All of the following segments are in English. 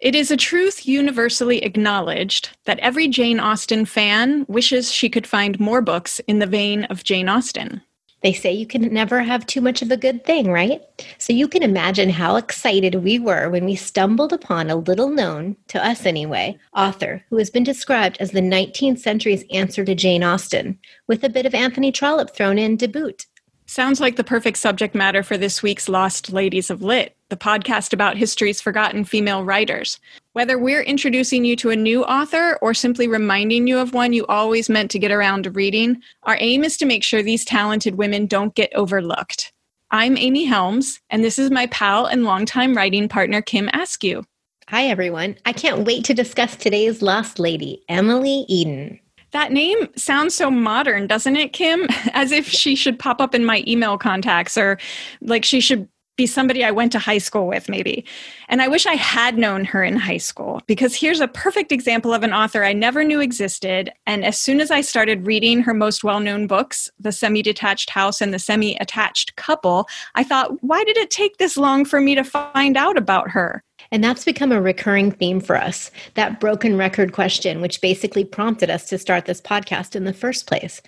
It is a truth universally acknowledged that every Jane Austen fan wishes she could find more books in the vein of Jane Austen. They say you can never have too much of a good thing, right? So you can imagine how excited we were when we stumbled upon a little known, to us anyway, author who has been described as the 19th century's answer to Jane Austen, with a bit of Anthony Trollope thrown in to boot. Sounds like the perfect subject matter for this week's Lost Ladies of Lit, the podcast about history's forgotten female writers. Whether we're introducing you to a new author or simply reminding you of one you always meant to get around to reading, our aim is to make sure these talented women don't get overlooked. I'm Amy Helms, and this is my pal and longtime writing partner, Kim Askew. Hi, everyone. I can't wait to discuss today's Lost Lady, Emily Eden. That name sounds so modern, doesn't it, Kim? As if she should pop up in my email contacts or like she should be somebody I went to high school with, maybe. And I wish I had known her in high school because here's a perfect example of an author I never knew existed. And as soon as I started reading her most well known books, The Semi Detached House and The Semi Attached Couple, I thought, why did it take this long for me to find out about her? And that's become a recurring theme for us that broken record question, which basically prompted us to start this podcast in the first place.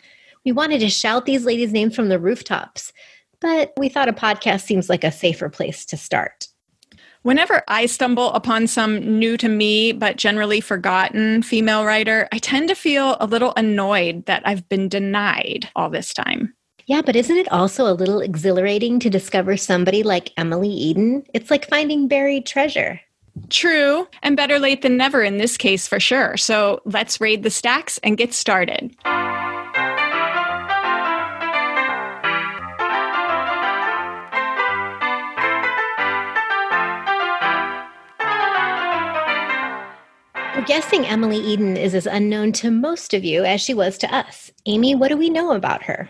We wanted to shout these ladies' names from the rooftops, but we thought a podcast seems like a safer place to start. Whenever I stumble upon some new to me but generally forgotten female writer, I tend to feel a little annoyed that I've been denied all this time. Yeah, but isn't it also a little exhilarating to discover somebody like Emily Eden? It's like finding buried treasure. True, and better late than never in this case for sure. So let's raid the stacks and get started. Guessing Emily Eden is as unknown to most of you as she was to us. Amy, what do we know about her?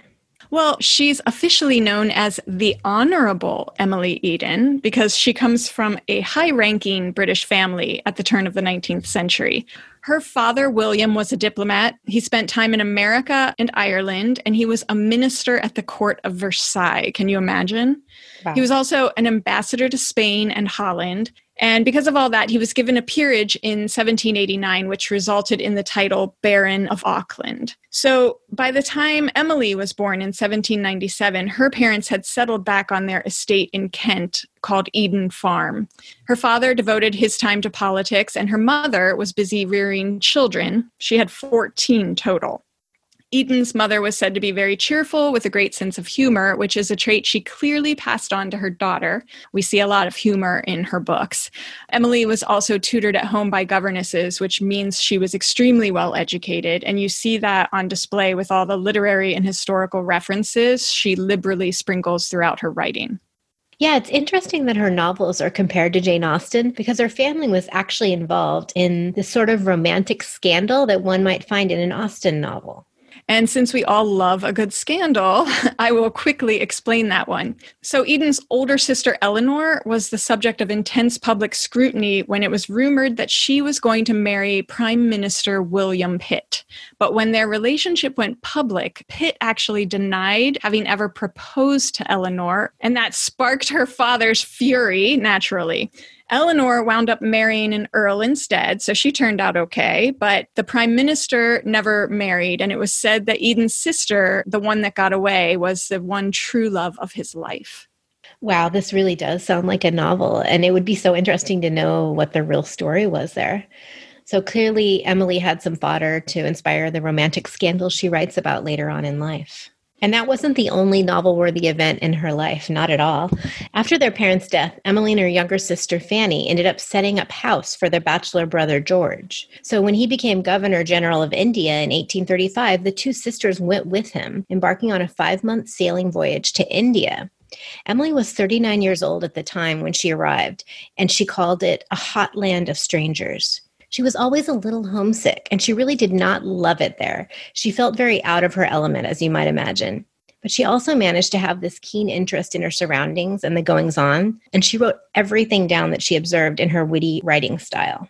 Well, she's officially known as the Honorable Emily Eden because she comes from a high ranking British family at the turn of the 19th century. Her father, William, was a diplomat. He spent time in America and Ireland, and he was a minister at the court of Versailles. Can you imagine? Wow. He was also an ambassador to Spain and Holland. And because of all that, he was given a peerage in 1789, which resulted in the title Baron of Auckland. So by the time Emily was born in 1797, her parents had settled back on their estate in Kent called Eden Farm. Her father devoted his time to politics, and her mother was busy rearing children. She had 14 total. Eden's mother was said to be very cheerful with a great sense of humor, which is a trait she clearly passed on to her daughter. We see a lot of humor in her books. Emily was also tutored at home by governesses, which means she was extremely well educated. And you see that on display with all the literary and historical references she liberally sprinkles throughout her writing. Yeah, it's interesting that her novels are compared to Jane Austen because her family was actually involved in the sort of romantic scandal that one might find in an Austen novel. And since we all love a good scandal, I will quickly explain that one. So, Eden's older sister Eleanor was the subject of intense public scrutiny when it was rumored that she was going to marry Prime Minister William Pitt. But when their relationship went public, Pitt actually denied having ever proposed to Eleanor, and that sparked her father's fury, naturally. Eleanor wound up marrying an earl instead, so she turned out okay. But the prime minister never married, and it was said that Eden's sister, the one that got away, was the one true love of his life. Wow, this really does sound like a novel, and it would be so interesting to know what the real story was there. So clearly, Emily had some fodder to inspire the romantic scandal she writes about later on in life. And that wasn't the only novel worthy event in her life, not at all. After their parents' death, Emily and her younger sister Fanny ended up setting up house for their bachelor brother George. So when he became governor general of India in 1835, the two sisters went with him, embarking on a five month sailing voyage to India. Emily was 39 years old at the time when she arrived, and she called it a hot land of strangers. She was always a little homesick, and she really did not love it there. She felt very out of her element, as you might imagine. But she also managed to have this keen interest in her surroundings and the goings on, and she wrote everything down that she observed in her witty writing style.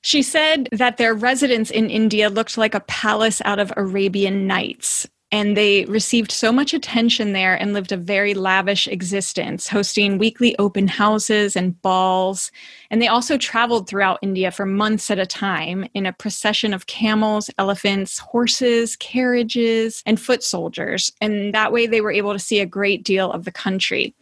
She said that their residence in India looked like a palace out of Arabian Nights. And they received so much attention there and lived a very lavish existence, hosting weekly open houses and balls. And they also traveled throughout India for months at a time in a procession of camels, elephants, horses, carriages, and foot soldiers. And that way they were able to see a great deal of the country.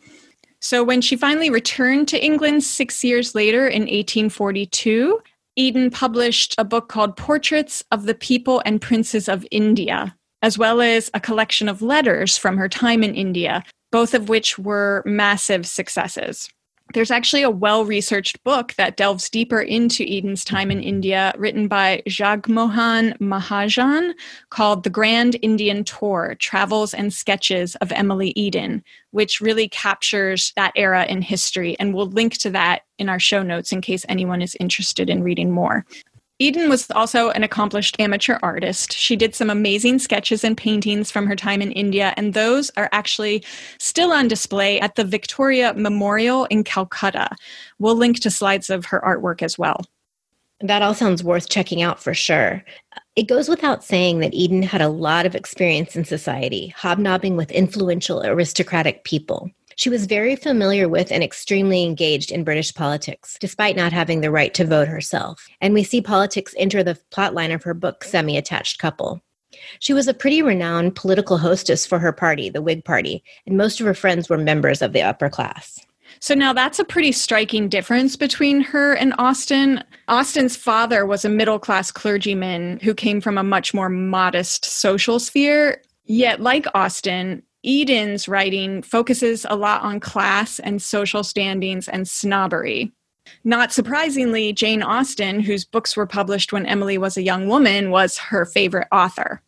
So when she finally returned to England six years later in 1842, Eden published a book called Portraits of the People and Princes of India, as well as a collection of letters from her time in India, both of which were massive successes. There's actually a well researched book that delves deeper into Eden's time in India, written by Jagmohan Mahajan, called The Grand Indian Tour Travels and Sketches of Emily Eden, which really captures that era in history. And we'll link to that in our show notes in case anyone is interested in reading more. Eden was also an accomplished amateur artist. She did some amazing sketches and paintings from her time in India, and those are actually still on display at the Victoria Memorial in Calcutta. We'll link to slides of her artwork as well. That all sounds worth checking out for sure. It goes without saying that Eden had a lot of experience in society, hobnobbing with influential aristocratic people. She was very familiar with and extremely engaged in British politics, despite not having the right to vote herself. And we see politics enter the plotline of her book, Semi Attached Couple. She was a pretty renowned political hostess for her party, the Whig Party, and most of her friends were members of the upper class. So now that's a pretty striking difference between her and Austen. Austen's father was a middle class clergyman who came from a much more modest social sphere. Yet, like Austen, Eden's writing focuses a lot on class and social standings and snobbery. Not surprisingly, Jane Austen, whose books were published when Emily was a young woman, was her favorite author.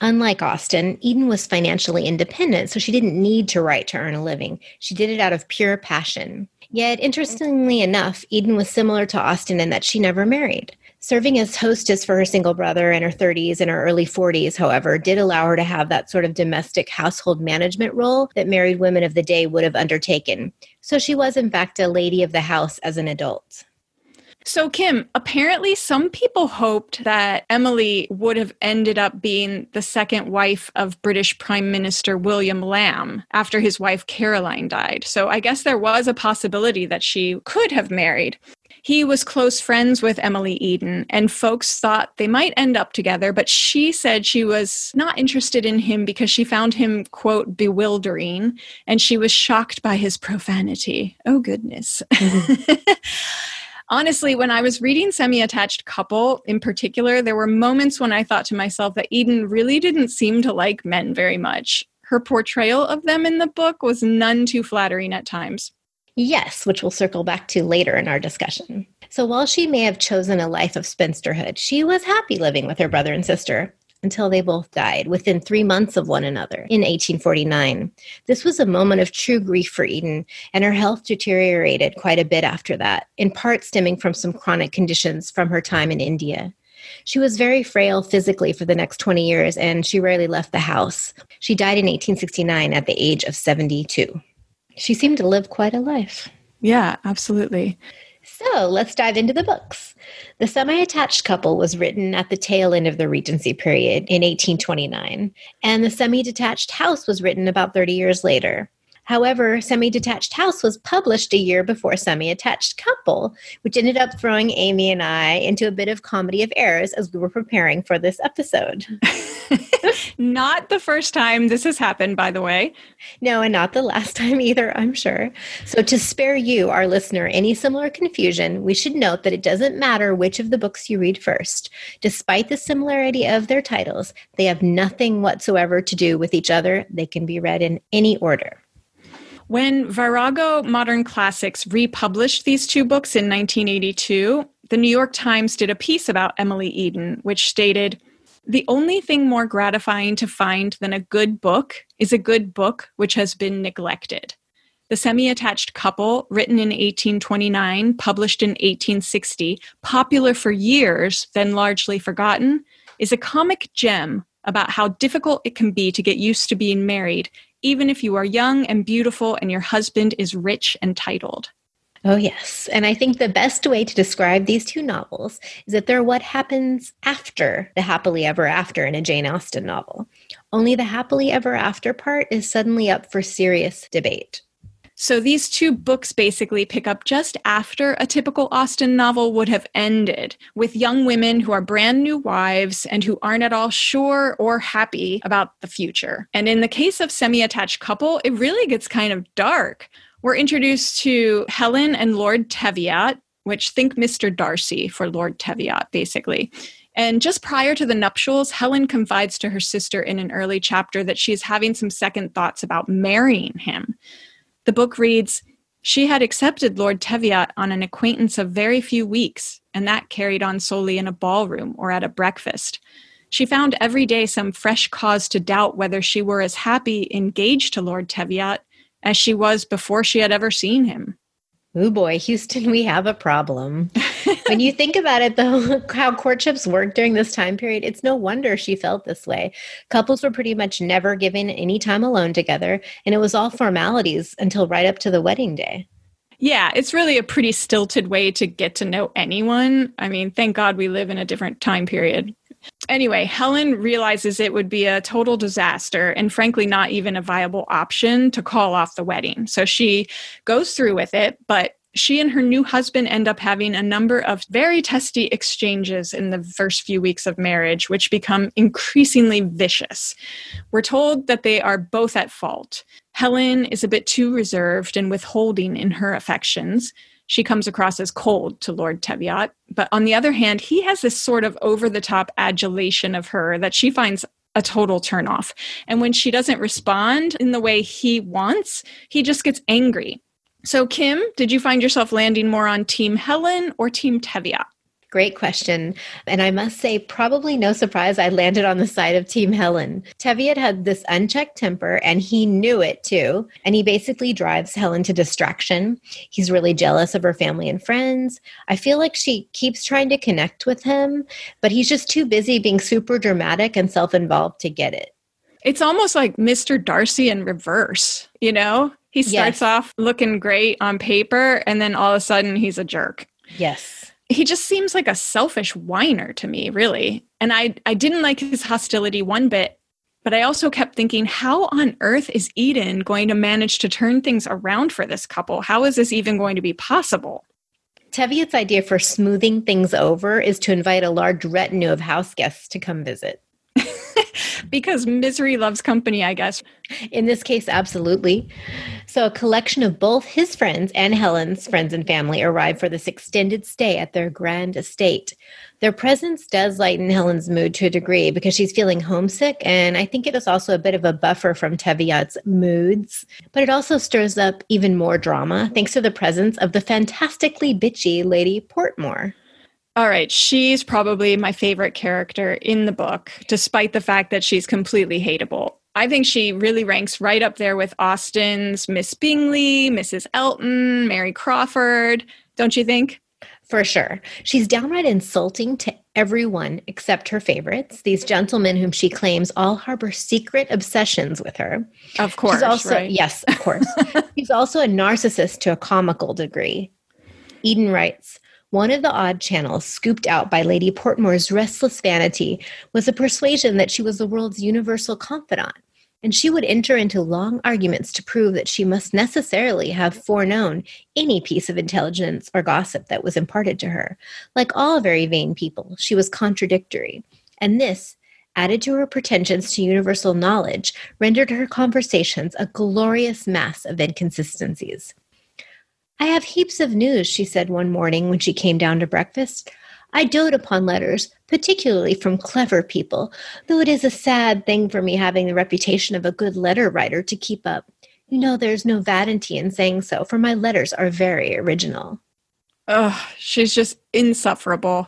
Unlike Austen, Eden was financially independent, so she didn't need to write to earn a living. She did it out of pure passion. Yet, interestingly enough, Eden was similar to Austen in that she never married. Serving as hostess for her single brother in her 30s and her early 40s, however, did allow her to have that sort of domestic household management role that married women of the day would have undertaken. So she was, in fact, a lady of the house as an adult. So, Kim, apparently some people hoped that Emily would have ended up being the second wife of British Prime Minister William Lamb after his wife Caroline died. So, I guess there was a possibility that she could have married. He was close friends with Emily Eden, and folks thought they might end up together, but she said she was not interested in him because she found him, quote, bewildering, and she was shocked by his profanity. Oh, goodness. Mm-hmm. Honestly, when I was reading Semi Attached Couple in particular, there were moments when I thought to myself that Eden really didn't seem to like men very much. Her portrayal of them in the book was none too flattering at times. Yes, which we'll circle back to later in our discussion. So while she may have chosen a life of spinsterhood, she was happy living with her brother and sister until they both died within three months of one another in 1849. This was a moment of true grief for Eden, and her health deteriorated quite a bit after that, in part stemming from some chronic conditions from her time in India. She was very frail physically for the next 20 years, and she rarely left the house. She died in 1869 at the age of 72. She seemed to live quite a life. Yeah, absolutely. So let's dive into the books. The Semi Attached Couple was written at the tail end of the Regency period in 1829, and The Semi Detached House was written about 30 years later. However, Semi Detached House was published a year before Semi Attached Couple, which ended up throwing Amy and I into a bit of comedy of errors as we were preparing for this episode. not the first time this has happened, by the way. No, and not the last time either, I'm sure. So, to spare you, our listener, any similar confusion, we should note that it doesn't matter which of the books you read first. Despite the similarity of their titles, they have nothing whatsoever to do with each other. They can be read in any order. When Virago Modern Classics republished these two books in 1982, the New York Times did a piece about Emily Eden, which stated The only thing more gratifying to find than a good book is a good book which has been neglected. The semi attached couple, written in 1829, published in 1860, popular for years, then largely forgotten, is a comic gem about how difficult it can be to get used to being married even if you are young and beautiful and your husband is rich and titled. Oh, yes. And I think the best way to describe these two novels is that they're what happens after the happily ever after in a Jane Austen novel. Only the happily ever after part is suddenly up for serious debate. So these two books basically pick up just after a typical Austen novel would have ended, with young women who are brand new wives and who aren't at all sure or happy about the future. And in the case of Semi Attached Couple, it really gets kind of dark. We're introduced to Helen and Lord Teviot, which think Mr. Darcy for Lord Teviot, basically. And just prior to the nuptials, Helen confides to her sister in an early chapter that she is having some second thoughts about marrying him. The book reads She had accepted Lord Teviot on an acquaintance of very few weeks, and that carried on solely in a ballroom or at a breakfast. She found every day some fresh cause to doubt whether she were as happy engaged to Lord Teviot as she was before she had ever seen him. Oh boy, Houston, we have a problem. when you think about it, though, how courtships work during this time period, it's no wonder she felt this way. Couples were pretty much never given any time alone together, and it was all formalities until right up to the wedding day. Yeah, it's really a pretty stilted way to get to know anyone. I mean, thank God we live in a different time period. Anyway, Helen realizes it would be a total disaster and, frankly, not even a viable option to call off the wedding. So she goes through with it, but she and her new husband end up having a number of very testy exchanges in the first few weeks of marriage, which become increasingly vicious. We're told that they are both at fault. Helen is a bit too reserved and withholding in her affections she comes across as cold to Lord Teviot. But on the other hand, he has this sort of over the top adulation of her that she finds a total turnoff. And when she doesn't respond in the way he wants, he just gets angry. So, Kim, did you find yourself landing more on Team Helen or Team Teviot? Great question. And I must say, probably no surprise, I landed on the side of Team Helen. Teviot had this unchecked temper, and he knew it too. And he basically drives Helen to distraction. He's really jealous of her family and friends. I feel like she keeps trying to connect with him, but he's just too busy being super dramatic and self involved to get it. It's almost like Mr. Darcy in reverse, you know? He starts yes. off looking great on paper, and then all of a sudden he's a jerk. Yes he just seems like a selfish whiner to me, really. And I, I didn't like his hostility one bit, but I also kept thinking, how on earth is Eden going to manage to turn things around for this couple? How is this even going to be possible? Teviot's idea for smoothing things over is to invite a large retinue of house guests to come visit. because misery loves company, I guess. In this case, absolutely. So, a collection of both his friends and Helen's friends and family arrive for this extended stay at their grand estate. Their presence does lighten Helen's mood to a degree because she's feeling homesick, and I think it is also a bit of a buffer from Teviot's moods. But it also stirs up even more drama thanks to the presence of the fantastically bitchy Lady Portmore. All right, she's probably my favorite character in the book, despite the fact that she's completely hateable. I think she really ranks right up there with Austen's Miss Bingley, Mrs. Elton, Mary Crawford, don't you think? For sure. She's downright insulting to everyone except her favorites, these gentlemen whom she claims all harbor secret obsessions with her. Of course. She's also, right? yes, of course. She's also a narcissist to a comical degree. Eden writes, one of the odd channels scooped out by Lady Portmore's restless vanity was the persuasion that she was the world's universal confidant, and she would enter into long arguments to prove that she must necessarily have foreknown any piece of intelligence or gossip that was imparted to her. Like all very vain people, she was contradictory, and this, added to her pretensions to universal knowledge, rendered her conversations a glorious mass of inconsistencies. I have heaps of news, she said one morning when she came down to breakfast. I dote upon letters, particularly from clever people, though it is a sad thing for me having the reputation of a good letter writer to keep up. You know, there's no vanity in saying so, for my letters are very original. Ugh, she's just insufferable.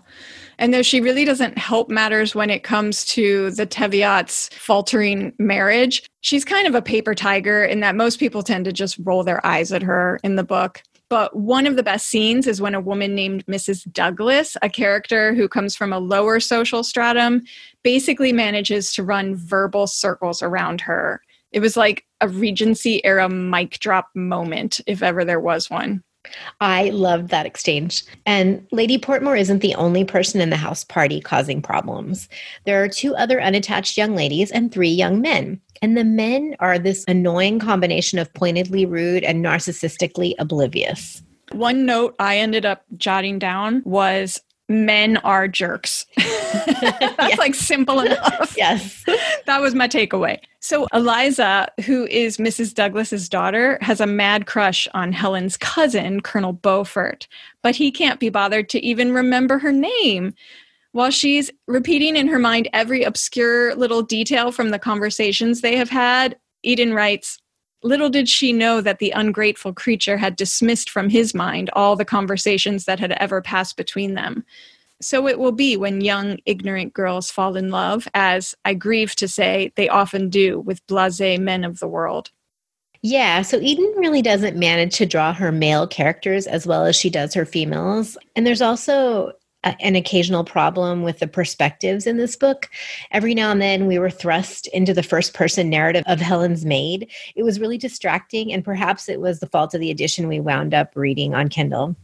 And though she really doesn't help matters when it comes to the Teviot's faltering marriage, she's kind of a paper tiger in that most people tend to just roll their eyes at her in the book. But one of the best scenes is when a woman named Mrs. Douglas, a character who comes from a lower social stratum, basically manages to run verbal circles around her. It was like a Regency era mic drop moment, if ever there was one. I loved that exchange. And Lady Portmore isn't the only person in the house party causing problems. There are two other unattached young ladies and three young men. And the men are this annoying combination of pointedly rude and narcissistically oblivious. One note I ended up jotting down was men are jerks. That's yes. like simple enough. yes. that was my takeaway. So Eliza, who is Mrs. Douglas's daughter, has a mad crush on Helen's cousin, Colonel Beaufort, but he can't be bothered to even remember her name. While she's repeating in her mind every obscure little detail from the conversations they have had, Eden writes, Little did she know that the ungrateful creature had dismissed from his mind all the conversations that had ever passed between them. So it will be when young, ignorant girls fall in love, as I grieve to say they often do with blase men of the world. Yeah, so Eden really doesn't manage to draw her male characters as well as she does her females. And there's also an occasional problem with the perspectives in this book. Every now and then we were thrust into the first person narrative of Helen's maid. It was really distracting, and perhaps it was the fault of the edition we wound up reading on Kindle.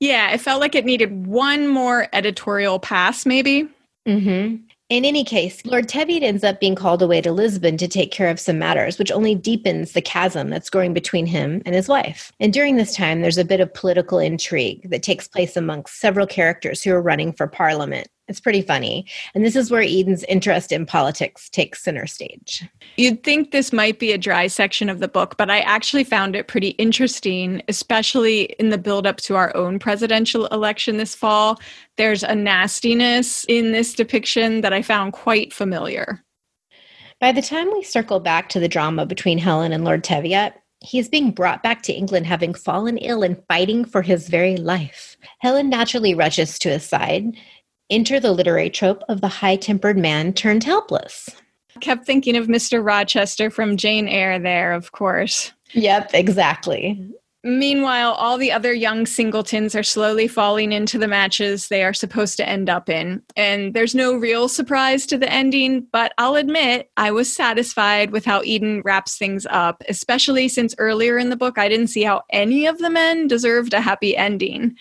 Yeah, it felt like it needed one more editorial pass, maybe. Mm-hmm. In any case, Lord Teviot ends up being called away to Lisbon to take care of some matters, which only deepens the chasm that's growing between him and his wife. And during this time, there's a bit of political intrigue that takes place amongst several characters who are running for parliament. It's pretty funny. And this is where Eden's interest in politics takes center stage. You'd think this might be a dry section of the book, but I actually found it pretty interesting, especially in the build up to our own presidential election this fall. There's a nastiness in this depiction that I found quite familiar. By the time we circle back to the drama between Helen and Lord Teviot, he is being brought back to England having fallen ill and fighting for his very life. Helen naturally rushes to his side Enter the literary trope of the high tempered man turned helpless. Kept thinking of Mr. Rochester from Jane Eyre there, of course. Yep, exactly. Meanwhile, all the other young singletons are slowly falling into the matches they are supposed to end up in. And there's no real surprise to the ending, but I'll admit I was satisfied with how Eden wraps things up, especially since earlier in the book I didn't see how any of the men deserved a happy ending.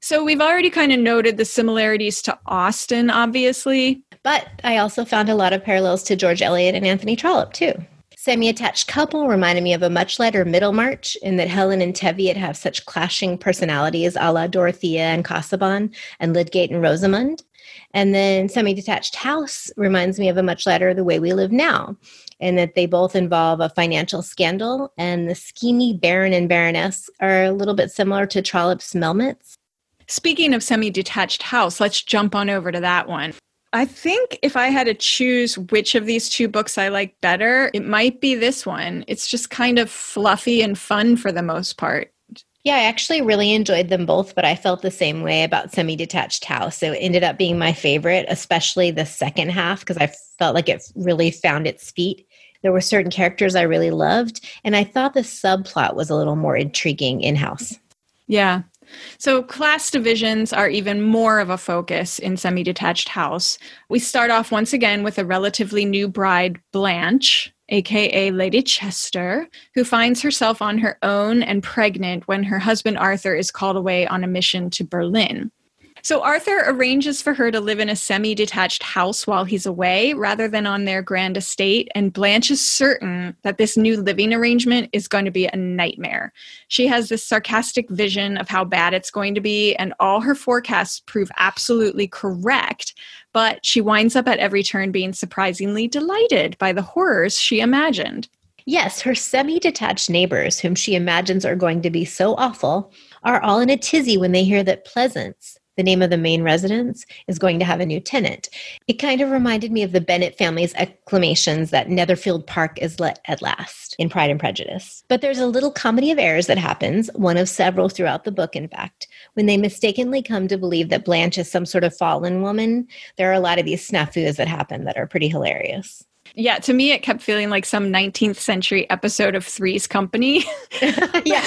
So we've already kind of noted the similarities to Austen, obviously. But I also found a lot of parallels to George Eliot and Anthony Trollope, too. Semi attached couple reminded me of a much lighter Middlemarch in that Helen and Teviot have such clashing personalities a la Dorothea and Casaubon and Lydgate and Rosamund. And then Semi Detached House reminds me of a much lighter The Way We Live Now, in that they both involve a financial scandal, and the schemy Baron and Baroness are a little bit similar to Trollope's Melmottes. Speaking of semi detached house, let's jump on over to that one. I think if I had to choose which of these two books I like better, it might be this one. It's just kind of fluffy and fun for the most part. Yeah, I actually really enjoyed them both, but I felt the same way about Semi Detached House. So it ended up being my favorite, especially the second half, because I felt like it really found its feet. There were certain characters I really loved, and I thought the subplot was a little more intriguing in house. Yeah, so, class divisions are even more of a focus in semi detached house. We start off once again with a relatively new bride, Blanche, aka Lady Chester, who finds herself on her own and pregnant when her husband Arthur is called away on a mission to Berlin. So Arthur arranges for her to live in a semi detached house while he's away rather than on their grand estate. And Blanche is certain that this new living arrangement is going to be a nightmare. She has this sarcastic vision of how bad it's going to be, and all her forecasts prove absolutely correct. But she winds up at every turn being surprisingly delighted by the horrors she imagined. Yes, her semi detached neighbors, whom she imagines are going to be so awful, are all in a tizzy when they hear that Pleasance, the name of the main residence, is going to have a new tenant. It kind of reminded me of the Bennet family's exclamations that Netherfield Park is let at last in Pride and Prejudice. But there's a little comedy of errors that happens, one of several throughout the book, in fact. When they mistakenly come to believe that Blanche is some sort of fallen woman, there are a lot of these snafus that happen that are pretty hilarious. Yeah, to me, it kept feeling like some 19th century episode of Three's Company. yeah.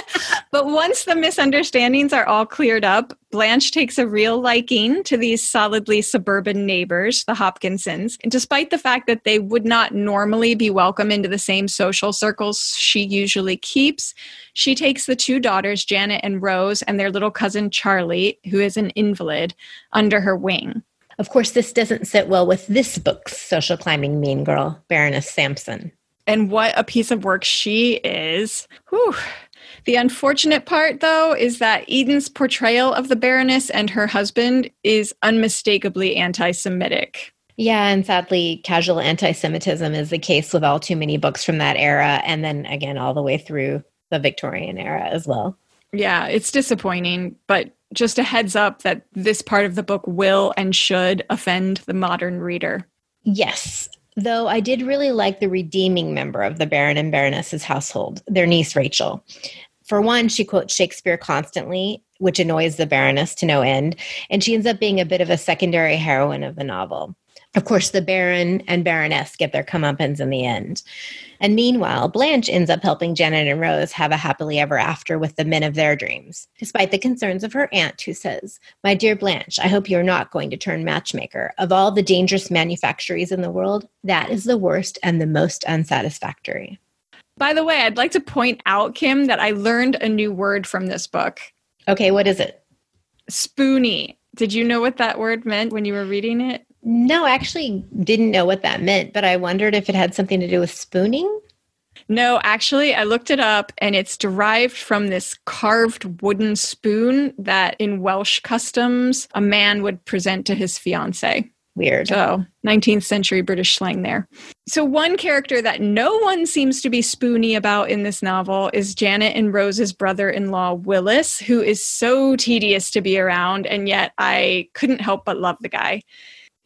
but once the misunderstandings are all cleared up, Blanche takes a real liking to these solidly suburban neighbors, the Hopkinsons. And despite the fact that they would not normally be welcome into the same social circles she usually keeps, she takes the two daughters, Janet and Rose, and their little cousin Charlie, who is an invalid, under her wing. Of course, this doesn't sit well with this book's social climbing mean girl, Baroness Sampson. And what a piece of work she is. Whew. The unfortunate part, though, is that Eden's portrayal of the Baroness and her husband is unmistakably anti Semitic. Yeah, and sadly, casual anti Semitism is the case with all too many books from that era, and then again, all the way through the Victorian era as well. Yeah, it's disappointing, but just a heads up that this part of the book will and should offend the modern reader. Yes. Though I did really like the redeeming member of the Baron and Baroness's household, their niece Rachel. For one, she quotes Shakespeare constantly, which annoys the Baroness to no end, and she ends up being a bit of a secondary heroine of the novel. Of course, the Baron and Baroness get their comeuppance in the end. And meanwhile, Blanche ends up helping Janet and Rose have a happily ever after with the men of their dreams, despite the concerns of her aunt, who says, My dear Blanche, I hope you're not going to turn matchmaker. Of all the dangerous manufactories in the world, that is the worst and the most unsatisfactory. By the way, I'd like to point out, Kim, that I learned a new word from this book. Okay, what is it? Spoony. Did you know what that word meant when you were reading it? No, I actually didn't know what that meant, but I wondered if it had something to do with spooning. No, actually, I looked it up and it's derived from this carved wooden spoon that in Welsh customs a man would present to his fiance. Weird. So, 19th century British slang there. So, one character that no one seems to be spoony about in this novel is Janet and Rose's brother in law, Willis, who is so tedious to be around, and yet I couldn't help but love the guy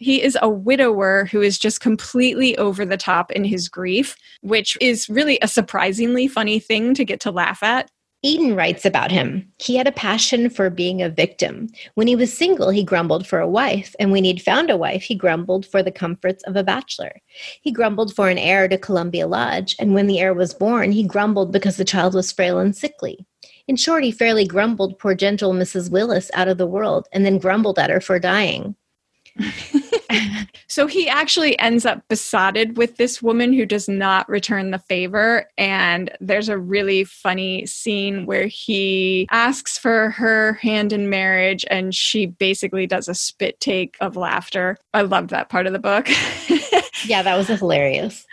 he is a widower who is just completely over the top in his grief, which is really a surprisingly funny thing to get to laugh at. Eden writes about him. He had a passion for being a victim. When he was single, he grumbled for a wife, and when he'd found a wife, he grumbled for the comforts of a bachelor. He grumbled for an heir to Columbia Lodge, and when the heir was born, he grumbled because the child was frail and sickly. In short, he fairly grumbled poor gentle Mrs. Willis out of the world, and then grumbled at her for dying. so he actually ends up besotted with this woman who does not return the favor. And there's a really funny scene where he asks for her hand in marriage and she basically does a spit take of laughter. I loved that part of the book. yeah, that was hilarious.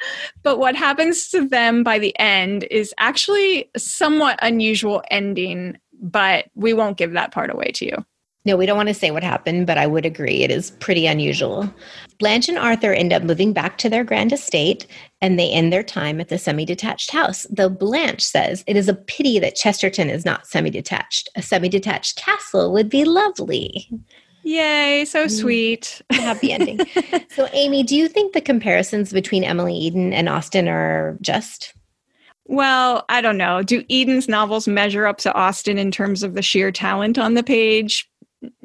But what happens to them by the end is actually a somewhat unusual ending, but we won't give that part away to you. No, we don't want to say what happened, but I would agree it is pretty unusual. Blanche and Arthur end up moving back to their grand estate and they end their time at the semi detached house. Though Blanche says it is a pity that Chesterton is not semi detached. A semi detached castle would be lovely. Yay, so mm. sweet. Happy ending. so, Amy, do you think the comparisons between Emily Eden and Austen are just? Well, I don't know. Do Eden's novels measure up to Austen in terms of the sheer talent on the page?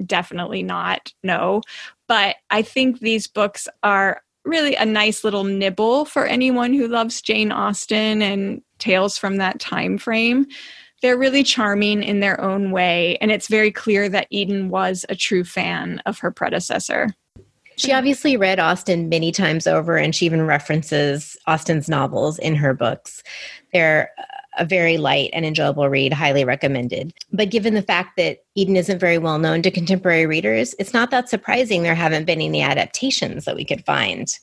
Definitely not no. But i think these books are really a nice little nibble for anyone who loves jane austen and tales from that time frame. They're really charming in their own way and it's very clear that eden was a true fan of her predecessor. She obviously read Austen many times over, and she even references Austen's novels in her books. They're a very light and enjoyable read, highly recommended. But given the fact that Eden isn't very well known to contemporary readers, it's not that surprising there haven't been any adaptations that we could find.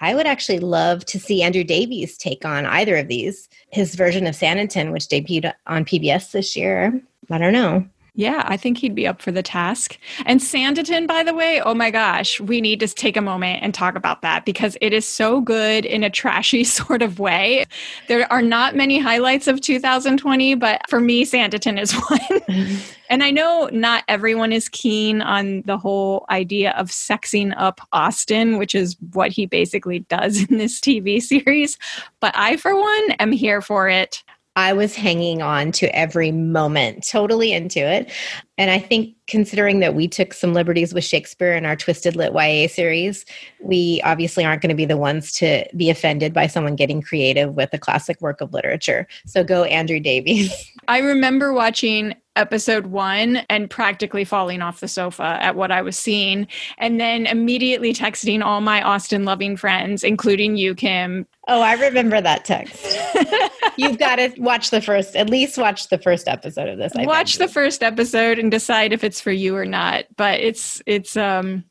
I would actually love to see Andrew Davies take on either of these. His version of Sanditon, which debuted on PBS this year. I don't know. Yeah, I think he'd be up for the task. And Sanditon, by the way, oh my gosh, we need to take a moment and talk about that because it is so good in a trashy sort of way. There are not many highlights of 2020, but for me, Sanditon is one. and I know not everyone is keen on the whole idea of sexing up Austen, which is what he basically does in this TV series. But I, for one, am here for it. I was hanging on to every moment, totally into it. And I think considering that we took some liberties with Shakespeare in our Twisted Lit YA series, we obviously aren't going to be the ones to be offended by someone getting creative with a classic work of literature. So go Andrew Davies. I remember watching episode one and practically falling off the sofa at what I was seeing. And then immediately texting all my Austen loving friends, including you, Kim. Oh, I remember that text. You've got to watch the first, at least watch the first episode of this. I watch the first episode and decide if it's for you or not. But it's, it's, um,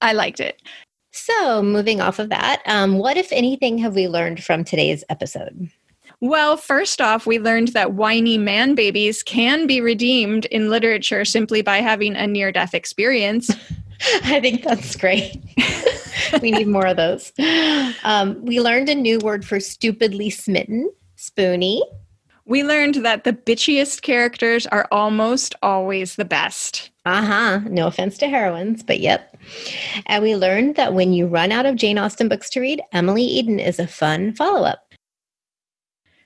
I liked it. So, moving off of that, um, what, if anything, have we learned from today's episode? Well, first off, we learned that whiny man babies can be redeemed in literature simply by having a near death experience. I think that's great. we need more of those. Um, we learned a new word for stupidly smitten, spoony. We learned that the bitchiest characters are almost always the best. Uh huh. No offense to heroines, but yep. And we learned that when you run out of Jane Austen books to read, Emily Eden is a fun follow up.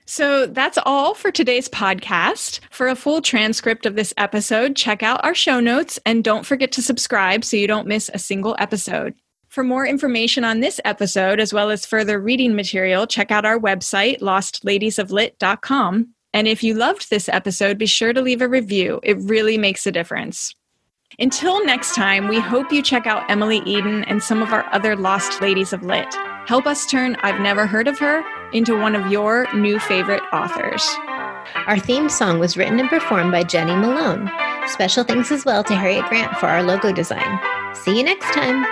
So that's all for today's podcast. For a full transcript of this episode, check out our show notes and don't forget to subscribe so you don't miss a single episode. For more information on this episode, as well as further reading material, check out our website, lostladiesoflit.com. And if you loved this episode, be sure to leave a review. It really makes a difference. Until next time, we hope you check out Emily Eden and some of our other Lost Ladies of Lit. Help us turn I've Never Heard of Her into one of your new favorite authors. Our theme song was written and performed by Jenny Malone. Special thanks as well to Harriet Grant for our logo design. See you next time.